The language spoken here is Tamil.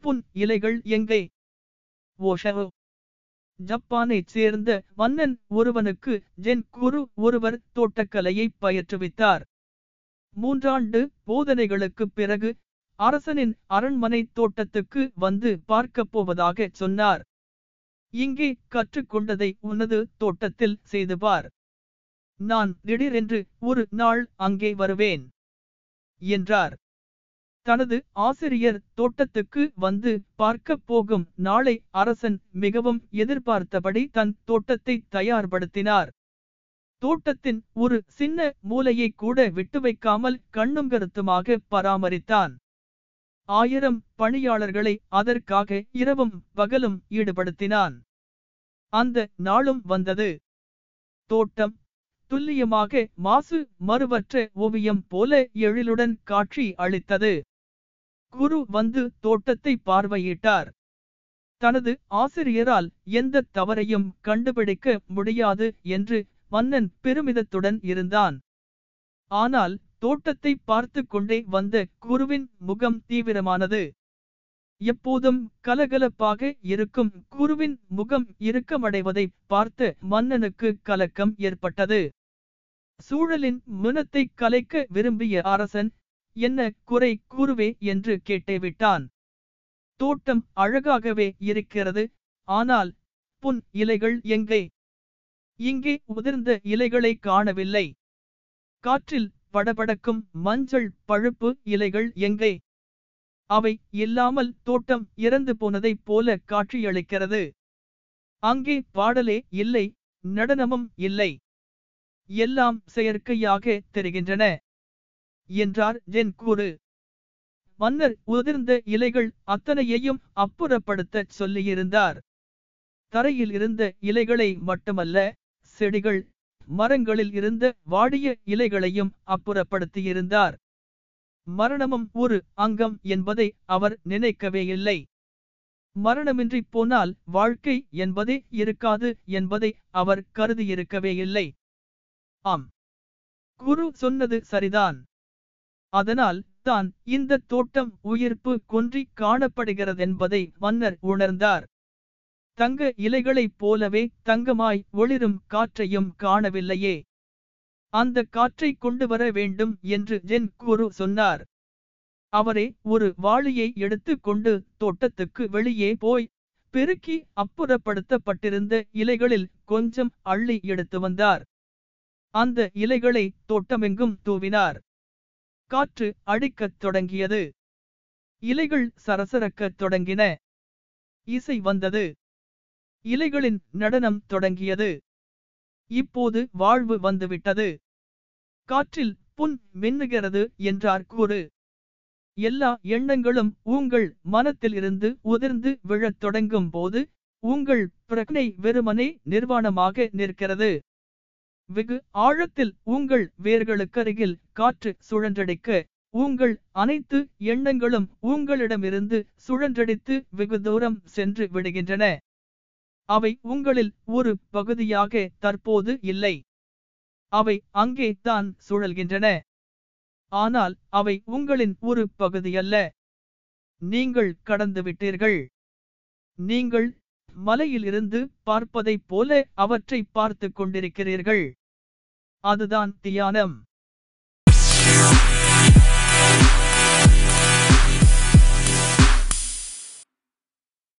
புன் இலைகள் எங்கே? ஓஷவோ ஜப்பானைச் சேர்ந்த மன்னன் ஒருவனுக்கு ஜென் குரு ஒருவர் தோட்டக்கலையை பயிற்றுவித்தார். மூன்றாண்டு போதனைகளுக்குப் பிறகு அரசனின் அரண்மனை தோட்டத்துக்கு வந்து பார்க்கப் போவதாகச் சொன்னார். இங்கே கற்றுக்கொண்டதை உனது தோட்டத்தில் செய்து பார். நான் திடீரென்று ஒரு நாள் அங்கே வருவேன் என்றார். தனது ஆசிரியர் தோட்டத்துக்கு வந்து பார்க்கப் போகும் நாளை அரசன் மிகவும் எதிர்பார்த்தபடி தன் தோட்டத்தை தயார்படுத்தினார். தோட்டத்தின் ஒரு சின்ன மூலையை கூட விட்டு வைக்காமல் கண்ணும் கருத்துமாக பராமரித்தான். ஆயிரம் பணியாளர்களை அதற்காக இரவும் பகலும் ஈடுபடுத்தினான். அந்த நாளும் வந்தது. தோட்டம் துல்லியமாக மாசு மறுவற்ற ஓவியம் போல எழிலுடன் காட்சி அளித்தது. குரு வந்து தோட்டத்தை பார்வையிட்டார். தனது ஆசிரியரால் எந்த தவறையும் கண்டுபிடிக்க முடியாது என்று மன்னன் பெருமிதத்துடன் இருந்தான். ஆனால் தோட்டத்தை பார்த்து கொண்டே வந்த குருவின் முகம் தீவிரமானது. எப்போதும் கலகலப்பாக இருக்கும் குருவின் முகம் இறுக்கமடைவதை பார்த்த மன்னனுக்கு கலக்கம் ஏற்பட்டது. சூழலின் முனத்தை கலைக்க விரும்பிய அரசன் என்ன குறை கூறுவே என்று கேட்டேவிட்டான். தோட்டம் அழகாகவே இருக்கிறது ஆனால் புன் இலைகள் எங்கே? இங்கே உதிர்ந்த இலைகளை காணவில்லை. காற்றில் படபடக்கும் மஞ்சள் பழுப்பு இலைகள் எங்கே? அவை இல்லாமல் தோட்டம் இறந்து போனதைப் போல காட்சியளிக்கிறது. அங்கே பாடலே இல்லை நடனமும் இல்லை. எல்லாம் செயற்கையாக தெரிகின்றன. என்றார் ஜென் கூறு. மன்னர் உதிர்ந்த இலைகள் அத்தனையையும் அப்புறப்படுத்தச் சொல்லியிருந்தார். தரையில் இருந்த இலைகளை மட்டுமல்ல செடிகள் மரங்களில் இருந்த வாடிய இலைகளையும் அப்புறப்படுத்தியிருந்தார். மரணமும் ஒரு அங்கம் என்பதை அவர் நினைக்கவே இல்லை. மரணமின்றி போனால் வாழ்க்கை என்பதே இருக்காது என்பதை அவர் கருதியிருக்கவே இல்லை. ஆம். குரு சொன்னது சரிதான். அதனால் தான் இந்த தோட்டம் உயிர்ப்பு கொன்றி காணப்படுகிறதென்பதை மன்னர் உணர்ந்தார். தங்க இலைகளைப் போலவே தங்கமாய் ஒளிரும் காற்றையும் காணவில்லையே. அந்த காற்றை கொண்டு வர வேண்டும் என்று ஜென் குரு சொன்னார். அவரே ஒரு வாளியை எடுத்து கொண்டு தோட்டத்துக்கு வெளியே போய் பெருக்கி அப்புறப்படுத்தப்பட்டிருந்த இலைகளில் கொஞ்சம் அள்ளி எடுத்து வந்தார். அந்த இலைகளை தோட்டமெங்கும் தூவினார். காற்று அடிக்கத் தொடங்கியது. இலைகள் சரசரக்கத் தொடங்கின. இசை வந்தது. இலைகளின் நடனம் தொடங்கியது. இப்போது வாழ்வு வந்துவிட்டது. காற்றில் புன் மின்னுகிறது என்றார் கூறு. எல்லா எண்ணங்களும் உங்கள் மனத்திலிருந்து உதிர்ந்து விழத் தொடங்கும் போது உங்கள் பிரக்னை வெறுமனே நிர்வாணமாக நிற்கிறது. வெகு ஆழத்தில் உங்கள் வேர்களுக்கருகில் காற்று சுழன்றடிக்க உங்கள் அனைத்து எண்ணங்களும் உங்களிடமிருந்து சுழன்றடித்து வெகு தூரம் சென்று விடுகின்றன. அவை உங்களில் ஒரு பகுதியாக தற்போது இல்லை. அவை அங்கே தான் சுழல்கின்றன. ஆனால் அவை உங்களின் ஒரு பகுதியல்ல. நீங்கள் கடந்து விட்டீர்கள். நீங்கள் மலையிலிருந்து பார்ப்பதைப் போல அவற்றை பார்த்துக் கொண்டிருக்கிறீர்கள். அதுதான் தியானம்